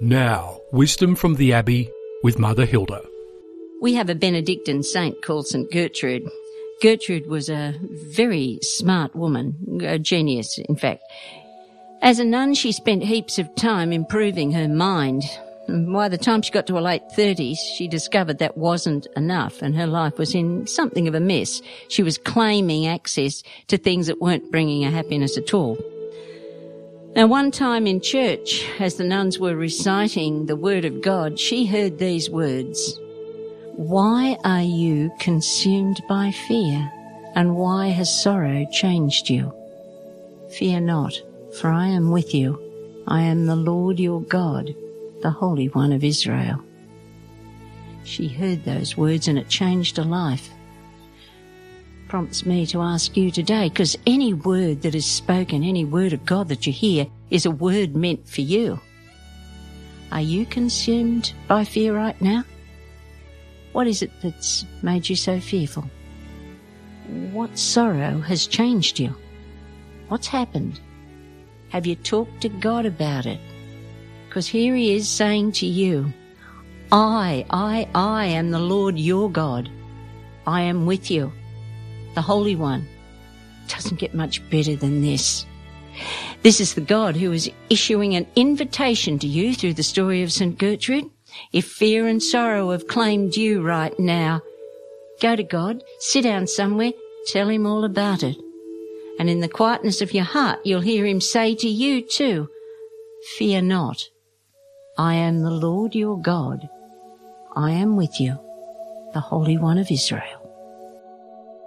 Now, wisdom from the Abbey with Mother Hilda. We have a Benedictine saint called St. Gertrude. Gertrude was a very smart woman, a genius, in fact. As a nun, she spent heaps of time improving her mind. By the time she got to her late 30s, she discovered that wasn't enough and her life was in something of a mess. She was claiming access to things that weren't bringing her happiness at all. Now, one time in church, as the nuns were reciting the Word of God, she heard these words Why are you consumed by fear? And why has sorrow changed you? Fear not, for I am with you. I am the Lord your God, the Holy One of Israel. She heard those words and it changed her life prompts me to ask you today, because any word that is spoken, any word of God that you hear, is a word meant for you. Are you consumed by fear right now? What is it that's made you so fearful? What sorrow has changed you? What's happened? Have you talked to God about it? Because here he is saying to you, I, I, I am the Lord your God. I am with you the Holy One. Doesn't get much better than this. This is the God who is issuing an invitation to you through the story of St. Gertrude. If fear and sorrow have claimed you right now, go to God, sit down somewhere, tell him all about it. And in the quietness of your heart, you'll hear him say to you too, fear not. I am the Lord your God. I am with you, the Holy One of Israel.